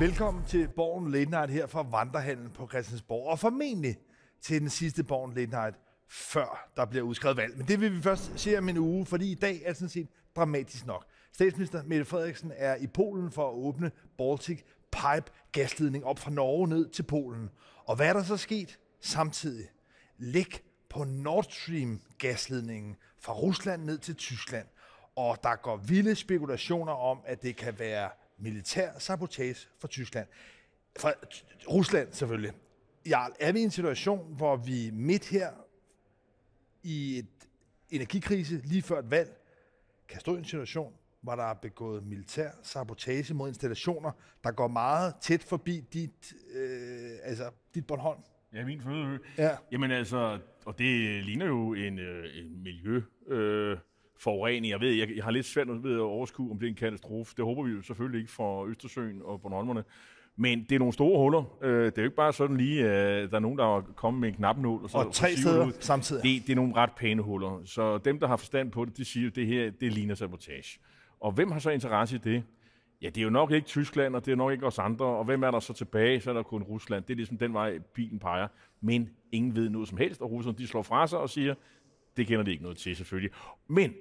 Velkommen til Borgen Late Night her fra Vandrehallen på Christiansborg, og formentlig til den sidste Borgen Late Night, før der bliver udskrevet valg. Men det vil vi først se om en uge, fordi i dag er sådan set dramatisk nok. Statsminister Mette Frederiksen er i Polen for at åbne Baltic Pipe gasledning op fra Norge ned til Polen. Og hvad er der så sket samtidig? Læk på Nord Stream gasledningen fra Rusland ned til Tyskland. Og der går vilde spekulationer om, at det kan være militær sabotage fra Tyskland. Fra Rusland selvfølgelig. Jarl, er vi i en situation, hvor vi midt her i et energikrise lige før et valg, kan stå i en situation, hvor der er begået militær sabotage mod installationer, der går meget tæt forbi dit, øh, altså dit Bornholm? Ja, min fødeø. Ja. Jamen altså, og det ligner jo en, øh, en miljø... Øh, forurening. Jeg ved, jeg, jeg har lidt svært ved at overskue, om det er en katastrofe. Det håber vi jo selvfølgelig ikke for Østersøen og Bornholmerne. Men det er nogle store huller. Øh, det er jo ikke bare sådan lige, at der er nogen, der er kommet med en knapnål. Og, så og tre steder ud. samtidig. Det, det er nogle ret pæne huller. Så dem, der har forstand på det, de siger, at det her det ligner sabotage. Og hvem har så interesse i det? Ja, det er jo nok ikke Tyskland, og det er nok ikke os andre. Og hvem er der så tilbage? Så er der kun Rusland. Det er ligesom den vej, bilen peger. Men ingen ved noget som helst, og russerne de slår fra sig og siger, det kender de ikke noget til selvfølgelig. Men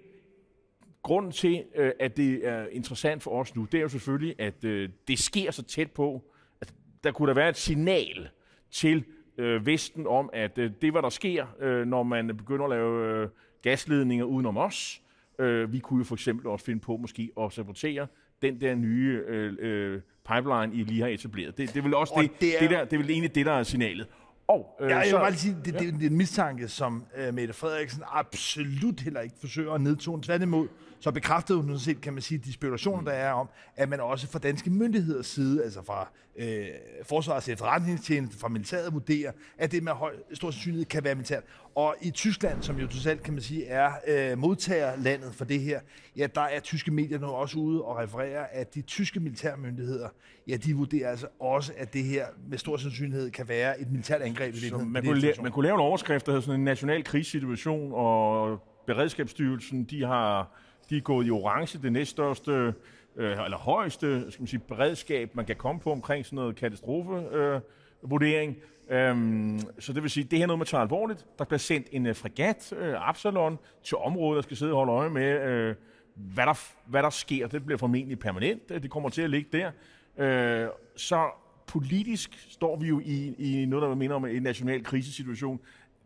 grunden til, øh, at det er interessant for os nu, det er jo selvfølgelig, at øh, det sker så tæt på, at der kunne der være et signal til øh, Vesten om, at øh, det, hvad der sker, øh, når man begynder at lave øh, gasledninger udenom os, øh, vi kunne jo for eksempel også finde på måske at sabotere den der nye øh, øh, pipeline, I lige har etableret. Det, det er vel også det, det, er... det, der, det vel egentlig det, der er signalet. Og, øh, ja, jeg vil bare lige sige, det, ja. det, det er en mistanke, som øh, Mette Frederiksen absolut heller ikke forsøger at nedtone. Tværtimod, så bekræftede hun set, kan man sige, de spekulationer, der er om, at man også fra danske myndigheders side, altså fra øh, Forsvarets efterretningstjeneste, fra militæret vurderer, at det med høj, stor sandsynlighed kan være militært. Og i Tyskland, som jo totalt kan man sige er øh, modtagerlandet for det her, ja, der er tyske medier nu også ude og refererer, at de tyske militærmyndigheder, ja, de vurderer altså også, at det her med stor sandsynlighed kan være et militært angreb i det man, kunne la- man kunne lave en overskrift, der hedder sådan en national krigssituation, og Beredskabsstyrelsen, de har de er gået i orange, det næststørste, øh, eller højeste skal man sige, beredskab, man kan komme på omkring sådan noget katastrofevurdering. Øh, øhm, så det vil sige, det her er noget, man tager alvorligt. Der bliver sendt en uh, fregat, uh, Absalon, til området, der skal sidde og holde øje med, uh, hvad, der, hvad der sker. Det bliver formentlig permanent. Det kommer til at ligge der. Uh, så politisk står vi jo i, i noget, der minder om en national krisesituation.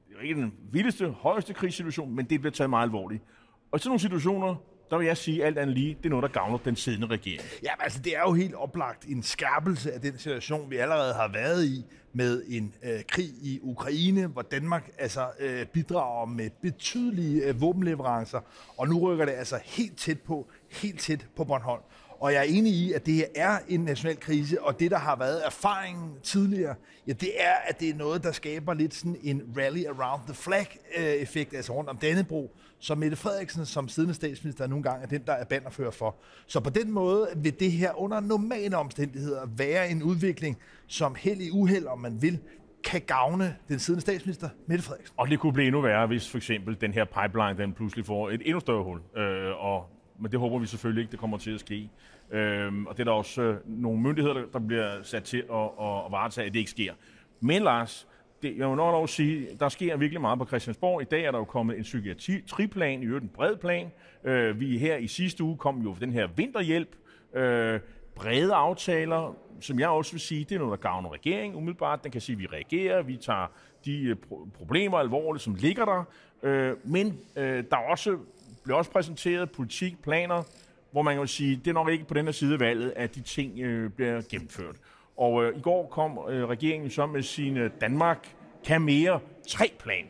Det er ikke den vildeste, højeste krisesituation, men det bliver taget meget alvorligt. Og i sådan nogle situationer, der vil jeg sige, alt andet lige, det er noget, der gavner den siddende regering. Ja, men altså, det er jo helt oplagt en skærpelse af den situation, vi allerede har været i med en øh, krig i Ukraine, hvor Danmark altså øh, bidrager med betydelige øh, våbenleverancer, og nu rykker det altså helt tæt på, helt tæt på Bornholm. Og jeg er enig i, at det her er en national krise, og det, der har været erfaringen tidligere, ja, det er, at det er noget, der skaber lidt sådan en rally around the flag-effekt, øh, altså rundt om Dannebro, som Mette Frederiksen som siddende statsminister nogle gange er den, der er banderfører for. Så på den måde vil det her under normale omstændigheder være en udvikling, som held i uheld, om man vil, kan gavne den siddende statsminister, Mette Frederiksen. Og det kunne blive endnu værre, hvis for eksempel den her pipeline, den pludselig får et endnu større hul. Øh, og, men det håber vi selvfølgelig ikke, det kommer til at ske. Øhm, og det er der også øh, nogle myndigheder, der, der bliver sat til at, at, at varetage, at det ikke sker. Men Lars, det, jeg må nok lov at sige, der sker virkelig meget på Christiansborg. I dag er der jo kommet en psykiatriplan, i øvrigt en bred plan. Øh, vi her i sidste uge kom jo for den her vinterhjælp. Øh, brede aftaler, som jeg også vil sige, det er noget, der gavner regeringen umiddelbart. Den kan sige, at vi reagerer, vi tager de øh, pro- problemer alvorligt, som ligger der. Øh, men øh, der er også, bliver også præsenteret politik, planer, hvor man kan sige, det er nok ikke på den her side af valget, at de ting øh, bliver gennemført. Og øh, i går kom øh, regeringen så med sin øh, Danmark kan mere tre plan.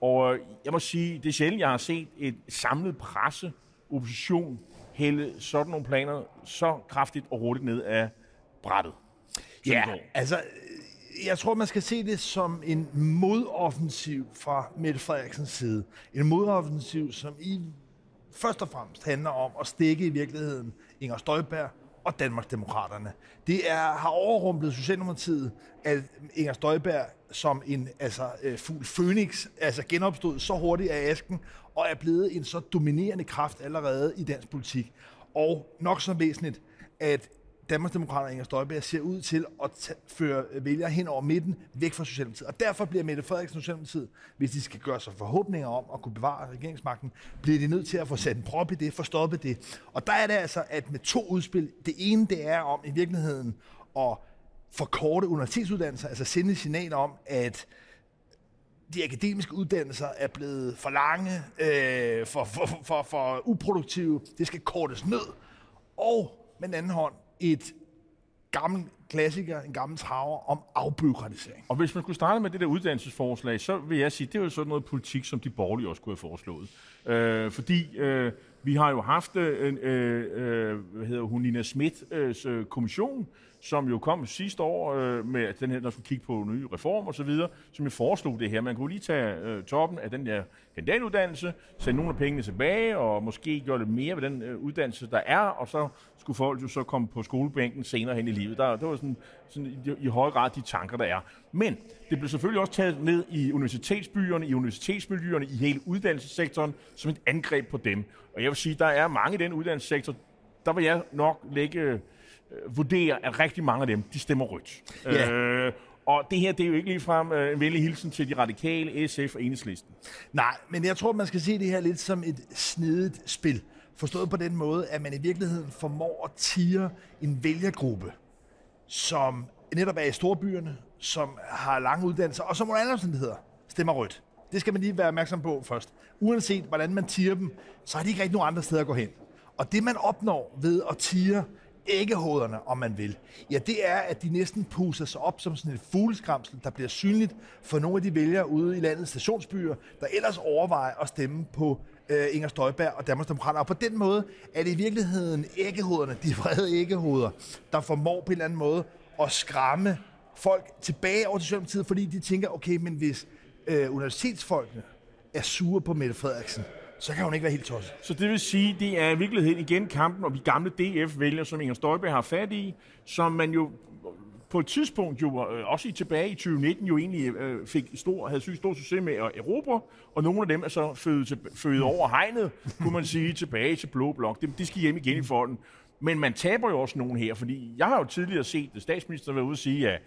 Og øh, jeg må sige, det er sjældent, jeg har set et samlet presse, opposition, hælde sådan nogle planer så kraftigt og hurtigt ned af brættet. Ja, altså, jeg tror, man skal se det som en modoffensiv fra Mette Frederiksens side. En modoffensiv, som i først og fremmest handler om at stikke i virkeligheden Inger Støjberg og Danmarksdemokraterne. Det er, har overrumplet Socialdemokratiet, at Inger Støjberg som en altså, øh, fugl Phoenix altså genopstod så hurtigt af asken, og er blevet en så dominerende kraft allerede i dansk politik. Og nok så væsentligt, at Danmarksdemokraterne Inger Støjberg ser ud til at t- føre vælgere hen over midten, væk fra Socialdemokratiet. Og derfor bliver Mette Frederiksen og Socialdemokratiet, hvis de skal gøre sig forhåbninger om at kunne bevare regeringsmagten, bliver de nødt til at få sat en prop i det, få stoppet det. Og der er det altså, at med to udspil, det ene det er om i virkeligheden at forkorte universitetsuddannelser, altså sende signaler signal om, at de akademiske uddannelser er blevet for lange, øh, for, for, for, for uproduktive. Det skal kortes ned. Og med den anden hånd, et gammel klassiker, en gammel traver om afbyråkratisering. Og hvis man skulle starte med det der uddannelsesforslag, så vil jeg sige, det er jo sådan noget politik, som de borgerlige også kunne have foreslået. Øh, fordi øh, vi har jo haft øh, øh, øh, hvad hedder hun, Nina Smiths øh, kommission, som jo kom sidste år øh, med den her, der skulle kigge på nye reformer og så videre, som jo foreslog det her. Man kunne lige tage øh, toppen af den der kandidatuddannelse, sende nogle af pengene tilbage, og måske gøre lidt mere ved den øh, uddannelse, der er, og så skulle folk jo så komme på skolebænken senere hen i livet. Der, det var sådan, sådan i, i høj grad de tanker, der er. Men det blev selvfølgelig også taget ned i universitetsbyerne, i universitetsmiljøerne, i hele uddannelsessektoren, som et angreb på dem. Og jeg vil sige, der er mange i den uddannelsessektor, der vil jeg nok lægge, øh, vurdere, at rigtig mange af dem, de stemmer rødt. Ja. Øh, og det her, det er jo ikke ligefrem øh, en venlig hilsen til de radikale, SF og enhedslisten. Nej, men jeg tror, man skal se det her lidt som et snedigt spil. Forstået på den måde, at man i virkeligheden formår at tire en vælgergruppe, som netop er i storbyerne, som har lange uddannelser, og som under andre omstændigheder stemmer rødt. Det skal man lige være opmærksom på først. Uanset hvordan man tirer dem, så har de ikke rigtig nogen andre steder at gå hen. Og det man opnår ved at tire æggehoderne, om man vil, ja, det er, at de næsten puser sig op som sådan et fugleskramsel, der bliver synligt for nogle af de vælgere ude i landets stationsbyer, der ellers overvejer at stemme på øh, Inger Støjberg og Danmarksdemokraterne. Og på den måde er det i virkeligheden æggehoderne, de vrede æggehoder, der formår på en eller anden måde at skræmme folk tilbage over til Socialdemokratiet, fordi de tænker, okay, men hvis øh, universitetsfolkene er sure på Mette Frederiksen, så kan hun ikke være helt tosset. Så det vil sige, det er i virkeligheden igen kampen om de gamle DF-vælgere, som Inger Støjberg har fat i, som man jo på et tidspunkt jo øh, også i tilbage i 2019 jo egentlig øh, fik stor, havde sygt stor succes med at erobre, og nogle af dem er så født, til, født over hegnet, kunne man sige, tilbage til Blå Blok. De, de skal hjem igen i folden. Men man taber jo også nogen her, fordi jeg har jo tidligere set statsministeren være ude og sige, at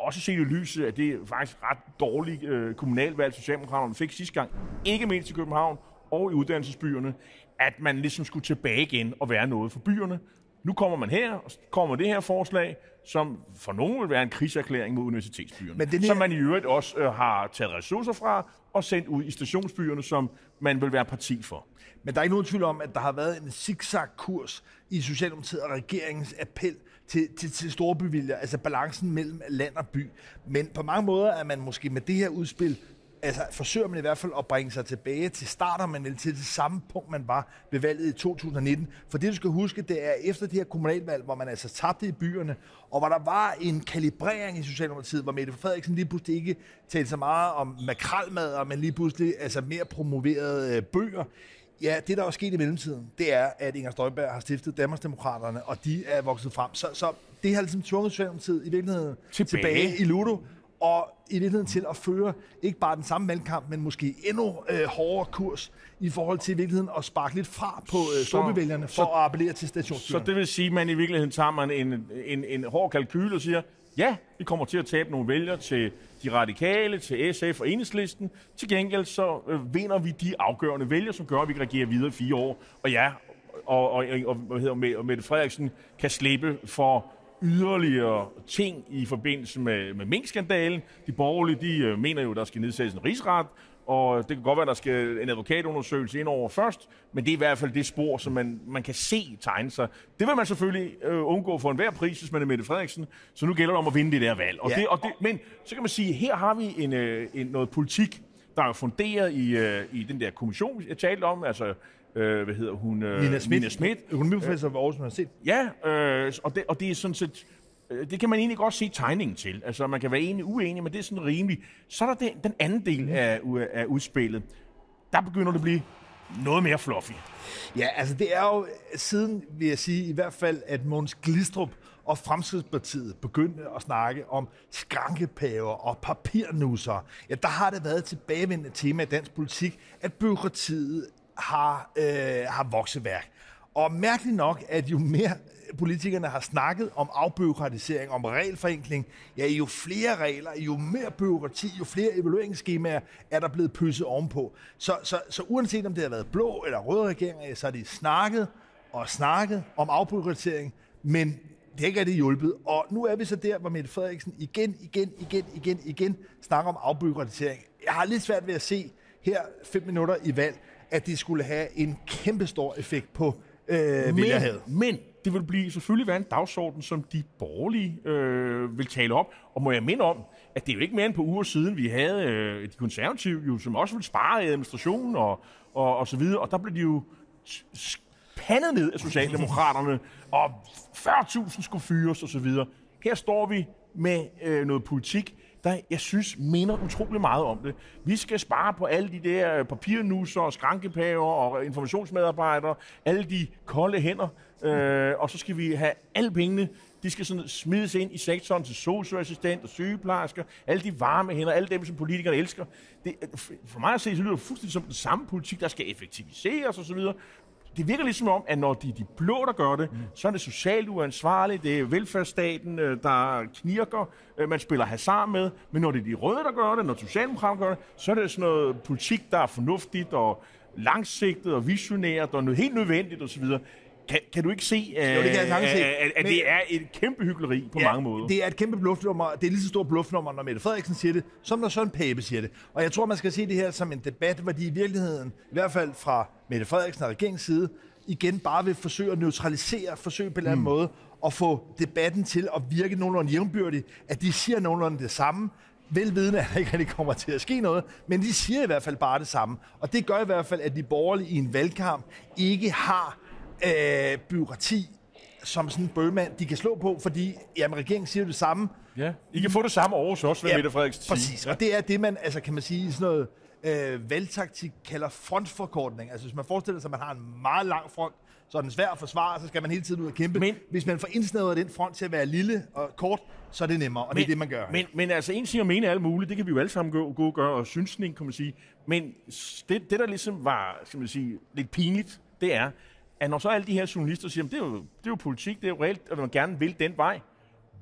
også set i lyset, at det er faktisk ret dårligt øh, kommunalvalg, Socialdemokraterne fik sidste gang, ikke mindst i København og i uddannelsesbyerne, at man ligesom skulle tilbage igen og være noget for byerne. Nu kommer man her, og kommer det her forslag, som for nogen vil være en krigserklæring mod universitetsbyerne. Men den her- Som man i øvrigt også øh, har taget ressourcer fra og sendt ud i stationsbyerne, som man vil være parti for. Men der er ikke nogen tvivl om, at der har været en zigzag-kurs i Socialdemokratiet og regeringens appel til, til, til storbyviljer, altså balancen mellem land og by. Men på mange måder er man måske med det her udspil, altså forsøger man i hvert fald at bringe sig tilbage til starter man vel til det samme punkt, man var ved valget i 2019. For det, du skal huske, det er efter det her kommunalvalg, hvor man altså tabte i byerne, og hvor der var en kalibrering i Socialdemokratiet, hvor Mette Frederiksen lige pludselig ikke talte så meget om makralmad, men lige pludselig altså mere promoverede øh, bøger. Ja, det der er sket i mellemtiden, det er, at Inger Støjberg har stiftet Danmarksdemokraterne, og de er vokset frem. Så, så det har ligesom tvunget Socialdemokratiet i virkeligheden Tilbage. tilbage, tilbage i Ludo, og i virkeligheden til at føre ikke bare den samme valgkamp, men måske endnu øh, hårdere kurs i forhold til i virkeligheden at sparke lidt fra på øh, Så- storbyvælgerne for så- at appellere til Så stationsbyerne. det vil sige, at man i virkeligheden tager man en, en, en hård kalkyl og siger, ja, vi kommer til at tabe nogle vælgere til de radikale, til SF og enhedslisten. Til gengæld så øh, vinder vi de afgørende vælgere, som gør, at vi kan regere videre i fire år. Og ja, og, og, og, hvad hedder, og Mette Frederiksen kan slippe for yderligere ting i forbindelse med, med minkskandalen. De borgerlige, de øh, mener jo, der skal nedsættes en rigsret, og det kan godt være, der skal en advokatundersøgelse ind over først, men det er i hvert fald det spor, som man, man kan se tegne sig. Det vil man selvfølgelig øh, undgå for enhver pris, hvis man er Mette Frederiksen, så nu gælder det om at vinde det der valg. Og Ja. det, og det, men så kan man sige, her har vi en, øh, en, noget politik, der er funderet i, øh, i den der kommission, jeg talte om, altså, øh, hvad hedder hun? Øh, Nina Schmidt, Nina Schmidt. økonomiprofessor ved Aarhus Universitet. Ja, øh, og, det, og det er sådan set, øh, det kan man egentlig godt se tegningen til. Altså, man kan være enig uenig, men det er sådan rimeligt. Så er der den, den anden del af, u- af udspillet. Der begynder det at blive noget mere fluffy. Ja, altså det er jo siden, vil jeg sige, i hvert fald, at Måns Glistrup og Fremskridspartiet begyndte at snakke om skrankepaver og papirnusser. Ja, der har det været et tilbagevendende tema i dansk politik, at byråkratiet har, øh, har vokseværk. Og mærkeligt nok, at jo mere politikerne har snakket om afbyråkratisering, om regelforenkling, ja, jo flere regler, jo mere byråkrati, jo flere evalueringsskemaer er der blevet pysset ovenpå. Så, så, så uanset om det har været blå eller røde regeringer, så har de snakket og snakket om afbyråkratisering, men det har ikke rigtig hjulpet. Og nu er vi så der, hvor Mette Frederiksen igen, igen, igen, igen, igen snakker om afbyråkratisering. Jeg har lidt svært ved at se her fem minutter i valg, at det skulle have en kæmpe stor effekt på øh, men, men det vil blive selvfølgelig være en dagsorden, som de borgerlige øh, vil tale op. Og må jeg minde om, at det er jo ikke mere end på uger siden, vi havde øh, de konservative, jo, som også ville spare i administrationen og, og, og så videre. Og der blev de jo pandet ned af Socialdemokraterne, og 40.000 skulle fyres og så videre. Her står vi med øh, noget politik, der jeg synes minder utrolig meget om det. Vi skal spare på alle de der øh, papirnusser og skrankepaver og informationsmedarbejdere, alle de kolde hænder, øh, og så skal vi have alle pengene de skal sådan smides ind i sektoren til socioassistent og sygeplejersker, alle de varme hænder, alle dem, som politikerne elsker. Det, øh, for mig at se, så lyder det fuldstændig som den samme politik, der skal effektiviseres osv det virker ligesom om, at når det er de blå, der gør det, mm. så er det socialt uansvarligt, det er velfærdsstaten, øh, der knirker, øh, man spiller hasard med, men når det er de røde, der gør det, når Socialdemokraterne gør det, så er det sådan noget politik, der er fornuftigt og langsigtet og visionært og noget helt nødvendigt osv. Kan, kan du ikke se, jo, det kan jeg se. at, at, at det er et kæmpe hyggeleri på ja, mange måder? det er et kæmpe bluffnummer. Det er lige så stort bluffnummer, når Mette Frederiksen siger det, som når Søren Pape siger det. Og jeg tror, man skal se det her som en debat, hvor de i virkeligheden, i hvert fald fra Mette Frederiksen og regeringens side, igen bare vil forsøge at neutralisere, forsøge på en eller anden mm. måde at få debatten til at virke nogenlunde jævnbyrdigt, at de siger nogenlunde det samme, velvidende, at der ikke rigtig kommer til at ske noget, men de siger i hvert fald bare det samme. Og det gør i hvert fald, at de borgerlige i en valgkamp ikke har øh, byråkrati som sådan en bøgemand, de kan slå på, fordi jamen, regeringen siger det samme. Ja, I kan få det samme hos os, hvad ja, Mette Frederiksen Præcis, og det er det, man, altså kan man sige, sådan noget øh, valgtaktik kalder frontforkortning. Altså hvis man forestiller sig, at man har en meget lang front, så er den svær at forsvare, så skal man hele tiden ud og kæmpe. Men, hvis man får indsnævret den front til at være lille og kort, så er det nemmere, og men, det er det, man gør. Men, men altså, en siger at mene alt muligt, det kan vi jo alle sammen gå, gå og gøre, og synsning, kan man sige. Men det, det, der ligesom var, skal man sige, lidt pinligt, det er, at når så alle de her journalister siger, det er jo, det er jo politik, det er jo reelt, at man gerne vil den vej,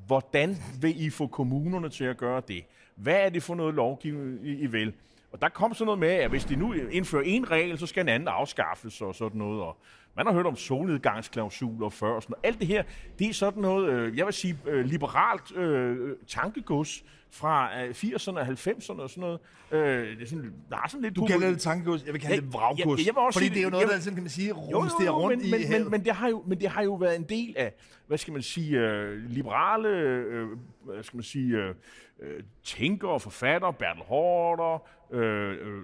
hvordan vil I få kommunerne til at gøre det? Hvad er det for noget lovgivning, I, I vil? Og der kom sådan noget med, at hvis de nu indfører en regel, så skal en anden afskaffes og sådan noget. Og man har hørt om solnedgangsklausuler før og sådan noget. Alt det her, det er sådan noget, øh, jeg vil sige, øh, liberalt øh, tankegods fra 80'erne og 90'erne og sådan noget. Øh, det er sådan, der er sådan lidt... Du kalder det tankegods, jeg vil kalde ja, det vraggods. Ja, fordi det er jo noget, jeg, der sådan, kan man sige, rumsterer rundt men, i men, men, men, det har jo, men det har jo været en del af, hvad skal man sige, øh, liberale, øh, hvad skal man sige, øh, øh tænkere og forfattere, Bertel Hårder, øh, øh,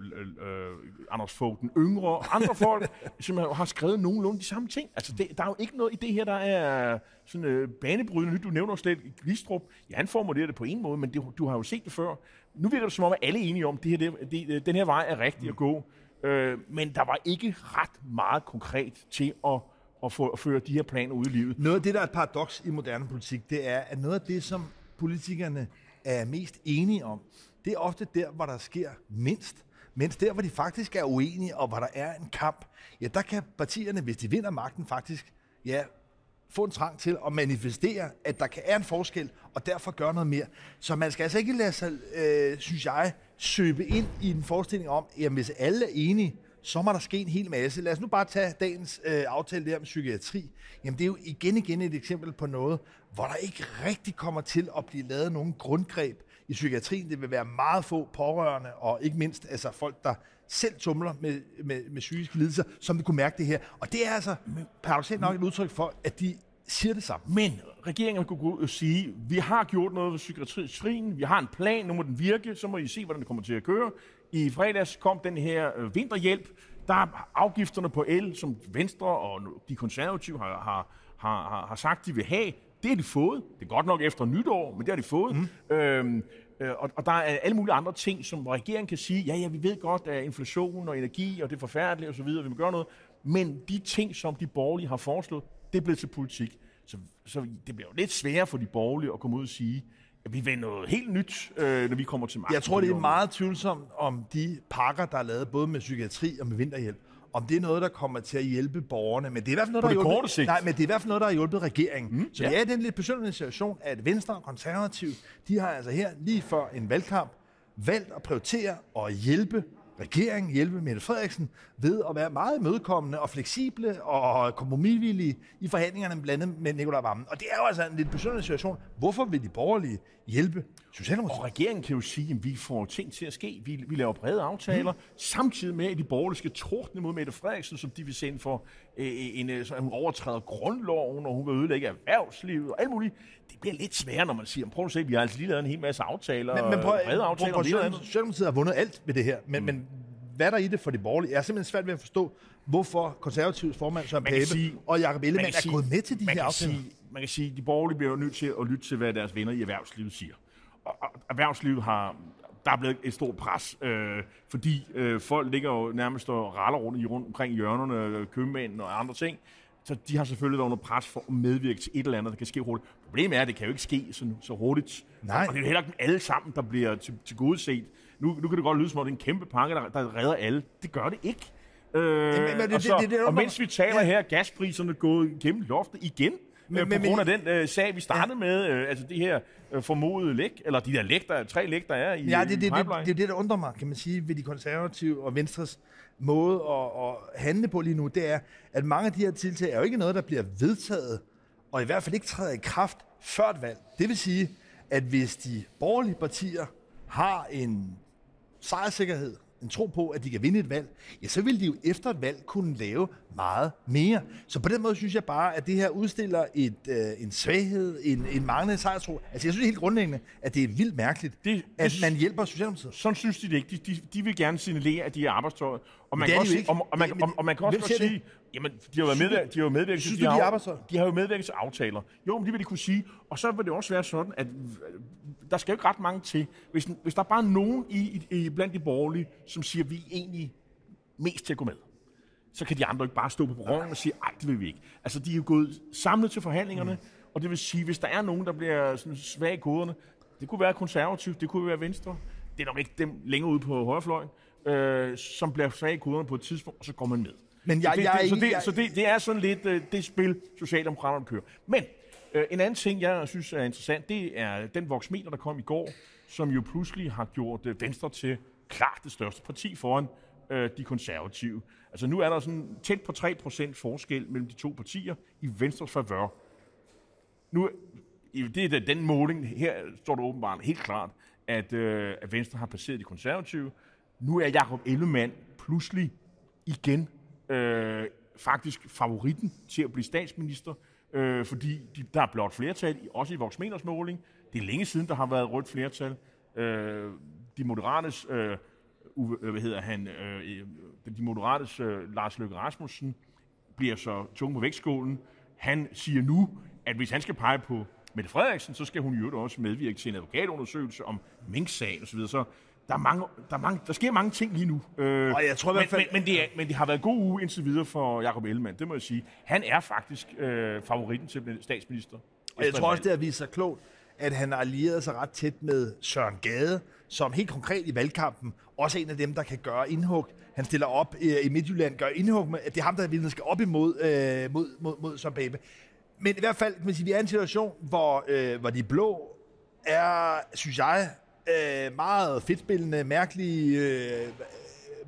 øh, Anders Fogh den yngre, andre folk, som har skrevet nogenlunde de samme ting. Altså, det, der er jo ikke noget i det her, der er sådan øh, banebrydende nyt. Du nævner jo slet Glistrup. Ja, han formulerer det på en måde, men det, du har jo set det før. Nu virker det som om, at alle er enige om, at det her, det, det, øh, den her vej er rigtig mm. at gå. Øh, men der var ikke ret meget konkret til at at, få, at føre de her planer ud i livet. Noget af det, der er et paradoks i moderne politik, det er, at noget af det, som politikerne er mest enige om, det er ofte der, hvor der sker mindst. Mens der, hvor de faktisk er uenige, og hvor der er en kamp, ja, der kan partierne, hvis de vinder magten, faktisk ja, få en trang til at manifestere, at der kan er en forskel, og derfor gøre noget mere. Så man skal altså ikke lade sig, øh, synes jeg, søbe ind i en forestilling om, at hvis alle er enige, så må der ske en hel masse. Lad os nu bare tage dagens øh, aftale der om psykiatri. Jamen det er jo igen igen et eksempel på noget, hvor der ikke rigtig kommer til at blive lavet nogen grundgreb i psykiatrien. Det vil være meget få pårørende, og ikke mindst altså folk, der selv tumler med, med, med psykiske lidelser, som vil kunne mærke det her. Og det er altså paradoxalt nok et udtryk for, at de siger det samme. Men regeringen kunne gå ud og sige, vi har gjort noget ved psykiatrien, vi har en plan, nu må den virke, så må I se, hvordan det kommer til at køre. I fredags kom den her øh, vinterhjælp, der er afgifterne på el, som Venstre og de konservative har, har, har, har sagt, de vil have. Det har de fået. Det er godt nok efter nytår, men det har de fået. Mm. Øhm, øh, og, og der er alle mulige andre ting, som regeringen kan sige, ja, ja, vi ved godt, at inflation og energi, og det er forfærdeligt osv., vi må gøre noget. Men de ting, som de borgerlige har foreslået, det er blevet til politik. Så, så det bliver jo lidt sværere for de borgerlige at komme ud og sige, vi vil noget helt nyt, øh, når vi kommer til magten. Jeg tror, det er meget tvivlsomt, om de pakker, der er lavet både med psykiatri og med vinterhjælp, om det er noget, der kommer til at hjælpe borgerne. Men det er i hvert fald noget, der har hjulpet, sigt. Nej, men det er i hvert fald noget, der har hjulpet regeringen. Mm, så ja. det er i den lidt besynderlige situation, at Venstre og Konservativ, de har altså her lige før en valgkamp valgt at prioritere og hjælpe regeringen, hjælpe Mette Frederiksen ved at være meget imødekommende og fleksible og kompromisvillige i forhandlingerne blandt andet med Nicolai Vammen. Og det er jo altså en lidt besynderlig situation. Hvorfor vil de borgerlige hjælpe Socialdemokratiet? Og regeringen kan jo sige, at vi får ting til at ske. Vi, vi laver brede aftaler, mm. samtidig med, at de borgerlige skal tordne mod Mette Frederiksen, som de vil sende for øh, en, øh, så hun overtræder grundloven, og hun vil ødelægge erhvervslivet og alt muligt. Det bliver lidt sværere, når man siger, prøv at se, vi har altså lige lavet en hel masse aftaler, Men, men prøv, brede prøv, aftaler prøv, prøv, andet. Socialdemokratiet har vundet alt ved det her, men, mm. men hvad er der i det for de borgerlige? Jeg er simpelthen svært ved at forstå, hvorfor konservativs formand Søren Pape sige- og Jacob Ellemann er sige- gået med til de her aftaler. Sige, man kan sige, at de borgerlige bliver jo nødt til at lytte til, hvad deres venner i erhvervslivet siger. Og, og erhvervslivet har, der er blevet et stort pres, øh, fordi øh, folk ligger jo nærmest og raller rundt, i, rundt omkring hjørnerne, øh, købmænd og andre ting. Så de har selvfølgelig været under pres for at medvirke til et eller andet, der kan ske hurtigt. Problemet er, at det kan jo ikke ske så, så hurtigt. Nej. Og det er jo heller ikke alle sammen, der bliver til, til gode set. Nu, nu kan det godt lyde som om, det er en kæmpe pakke, der, der redder alle. Det gør det ikke. Øh, men det- og, så, det- det- det er jo og mens vi taler Ja. her, gaspriserne gået gennem loftet igen. Men, øh, men- på grund af den øh, sag, vi startede ja. med, øh, altså det her øh, formodede læk, eller de der læk, der, tre læk, der er i, Ja, i det, det, det, pipeline. det er det, der undrer mig, kan man sige, ved de konservative og Venstres måde at, at handle på lige nu, det er, at mange af de her tiltag er jo ikke noget, der bliver vedtaget, og i hvert fald ikke træder i kraft før et valg. Det vil sige, at hvis de borgerlige partier har en sejrsikkerhed, en tro på, at de kan vinde et valg, ja, så vil de jo efter et valg kunne lave meget mere. Så på den måde synes jeg bare, at det her udstiller et, øh, en svaghed, en, en manglende sejrtro. Altså jeg synes helt grundlæggende, at det er vildt mærkeligt, Det- at det- man hjælper Socialdemokratiet. Sådan synes de det ikke. De, de, de vil gerne signalere, at de er arbejdstøjet. Og man, det kan også, ikke. og, og, man, Men- og, og man kan også sige, jamen, de har jo medvirket, de har medvirket Synes du, de, de har, arbejdstøjet? de har jo medvirket til aftaler. Jo, men det vil de kunne sige. Og så vil det også være sådan, at øh, der skal jo ikke ret mange til. Hvis, hvis der er bare nogen i, i, blandt de borgerlige, som siger, at vi er egentlig mest til at gå med, så kan de andre ikke bare stå på perronen og sige, nej, det vil vi ikke. Altså, de er jo gået samlet til forhandlingerne, mm. og det vil sige, hvis der er nogen, der bliver sådan svage i koderne, det kunne være konservativt, det kunne være venstre, det er nok ikke dem længere ude på højrefløjen, øh, som bliver svage i koderne på et tidspunkt, og så går man med. Men jeg- det, jeg det, så, det, jeg- så det, det er sådan lidt øh, det spil, Socialdemokraterne kører. Men øh, en anden ting, jeg synes er interessant, det er den voksmeter, der kom i går, som jo pludselig har gjort øh, Venstre til klart det største parti foran øh, de konservative. Altså nu er der sådan tæt på 3% forskel mellem de to partier i Venstres favør. Nu, det er den måling, her står det åbenbart helt klart, at, øh, at Venstre har passeret de konservative. Nu er Jakob Ellemann pludselig igen øh, faktisk favoritten til at blive statsminister, øh, fordi de, der er blot flertal, i- også i Voxmeners måling. Det er længe siden, der har været rødt flertal. Øh, de moderates, øh, Uwe, øh, hvad hedder han, øh, øh, de moderates øh, Lars Løkke Rasmussen, bliver så tung på vægtskålen. Han siger nu, at hvis han skal pege på Mette Frederiksen, så skal hun i øvrigt også medvirke til en advokatundersøgelse om Mink-sagen osv. Så der, er mange, der, er mange, der sker mange ting lige nu. Øh, Og jeg tror i hvert fald- men, men, det er, men det har været en god uge indtil videre for Jacob Ellemann, det må jeg sige. Han er faktisk øh, favoritten til statsminister. Og jeg tror også, det har vist sig klogt, at han har allieret sig ret tæt med Søren Gade, som helt konkret i valgkampen også er en af dem, der kan gøre indhug. Han stiller op øh, i Midtjylland, gør indhug med, at det er ham, der virkelig skal op imod øh, mod, mod, mod Søren Pape. Men i hvert fald, man sige, vi er i en situation, hvor, øh, hvor de blå er, synes jeg, øh, meget fedtspillende, mærkelige, øh,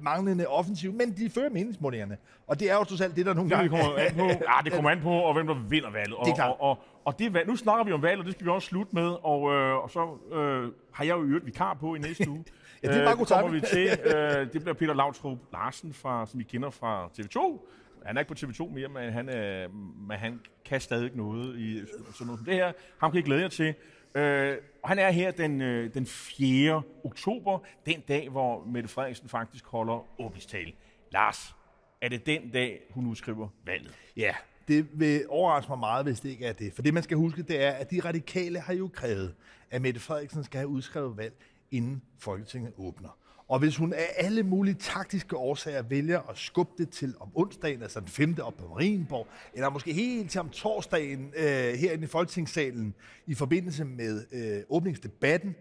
manglende offensiv, men de fører meningsmålingerne. Og det er jo trods alt det, der nogle Det gange... kommer an på, ja, det kommer an på, og hvem der vinder valget. Og, Det er klart. Og, og, og det, valg- nu snakker vi om valget, og det skal vi også slutte med. Og, øh, og så øh, har jeg jo øvrigt vikar på i næste uge. Ja, det er meget Øh, god kommer vi til. Øh, det bliver Peter Lautrup Larsen, fra, som vi kender fra TV2. Han er ikke på TV2 mere, men han, øh, men han kan stadig noget i sådan noget som det her. Ham kan I glæde jer til. Øh, og han er her den, øh, den 4. oktober, den dag, hvor Mette Frederiksen faktisk holder åbningstale. Lars, er det den dag, hun udskriver valget? Ja, det vil overraske mig meget, hvis det ikke er det. For det, man skal huske, det er, at de radikale har jo krævet, at Mette Frederiksen skal have udskrevet valg, inden Folketinget åbner. Og hvis hun af alle mulige taktiske årsager vælger at skubbe det til om onsdagen, altså den 5. op på Marienborg, eller måske helt til om torsdagen øh, herinde i Folketingssalen i forbindelse med øh, åbningsdebatten,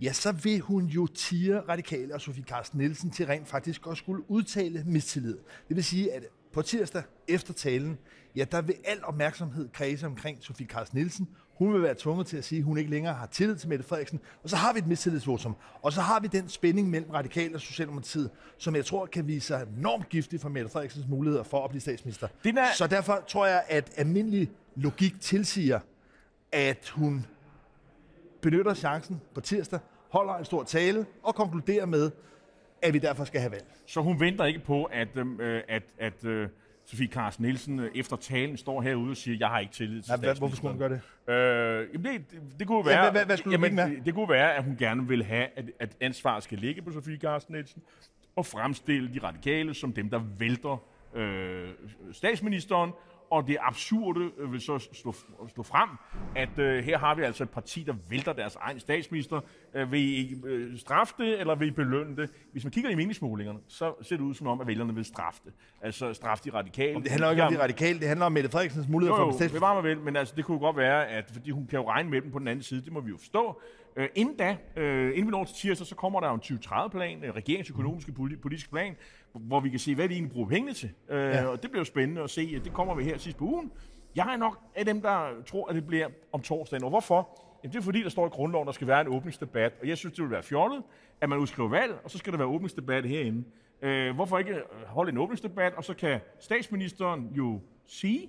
ja, så vil hun jo tire Radikale og Sofie Carsten Nielsen til rent faktisk også skulle udtale mistillid. Det vil sige, at på tirsdag efter talen, ja, der vil al opmærksomhed kredse omkring Sofie Carsten Nielsen. Hun vil være tvunget til at sige, at hun ikke længere har tillid til Mette Frederiksen. Og så har vi et mistillidsvotum. Og så har vi den spænding mellem Radikale og Socialdemokratiet, som jeg tror kan vise sig enormt giftig for Mette Frederiksens muligheder for at blive statsminister. Er- Så derfor tror jeg, at almindelig logik tilsiger, at hun benytter chancen på tirsdag, holder en stor tale og konkluderer med, at vi derfor skal have valg. Så hun venter ikke på, at, øhm, øh, at, at øh, Sofie Carsten Nielsen øh, efter talen står herude og siger, jeg har ikke tillid til Ja, hvad, hvorfor skulle hun gøre det? Øh, jamen det, det, det kunne Ja, være, hvad- hvad- hvad skulle jamen, det, det kunne være, at hun gerne vil have, at, at ansvaret skal ligge på Sofie Carsten Nielsen, og fremstille de radikale som dem, der vælter øh, statsministeren, og det absurde øh, vil så stå, stå frem, at øh, her har vi altså et parti, der vælter deres egen statsminister. Øh, vil I øh, straffe det, eller vil I belønne det? Hvis man kigger i meningsmålingerne, så ser det ud som om, at vælgerne vil straffe det. Altså straffe de radikale. Det handler ikke om de radikale, det handler om Mette Frederiksens mulighed for jo, at blive jo, statsminister. bevar mig vel, men altså, det kunne godt være, at fordi hun kan jo regne med dem på den anden side, det må vi jo forstå. Øh, inden da, øh, inden vi når til tirsdag, så kommer der jo en 2030-plan, øh, regeringsøkonomiske poli- politiske plan, hvor vi kan se, hvad vi egentlig bruger pengene til. Øh, ja. Og det bliver jo spændende at se, det kommer vi her sidst på ugen. Jeg er nok af dem, der tror, at det bliver om torsdagen. Og hvorfor? Jamen, det er fordi, der står i grundloven, der skal være en åbningsdebat. Og jeg synes, det vil være fjollet, at man udskriver valg, og så skal der være åbningsdebat herinde. Øh, hvorfor ikke holde en åbningsdebat, og så kan statsministeren jo sige,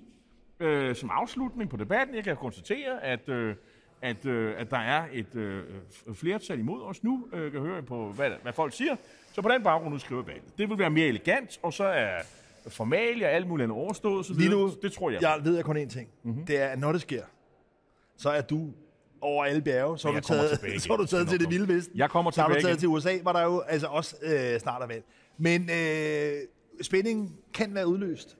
øh, som afslutning på debatten, jeg kan konstatere, at, øh, at, øh, at der er et øh, flertal imod os nu. Øh, kan høre på, hvad, hvad folk siger. Så på den baggrund udskriver valget. Det vil være mere elegant, og så er formalia og alt muligt andet overstået. Så Lige nu, det tror jeg. jeg ved jeg kun én ting. Mm-hmm. Det er, at når det sker, så er du over alle bjerge, så du taget, tilbage så er du taget til det vilde vest. Jeg kommer Så er du tilbage taget til USA, hvor der jo altså også øh, snart er valg. Men øh, spændingen kan være udløst.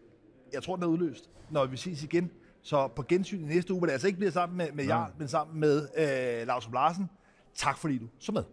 Jeg tror, den er udløst, når vi ses igen. Så på gensyn i næste uge, det altså ikke bliver sammen med, med Jarl, men sammen med øh, Lars Larsen. Tak fordi du så med.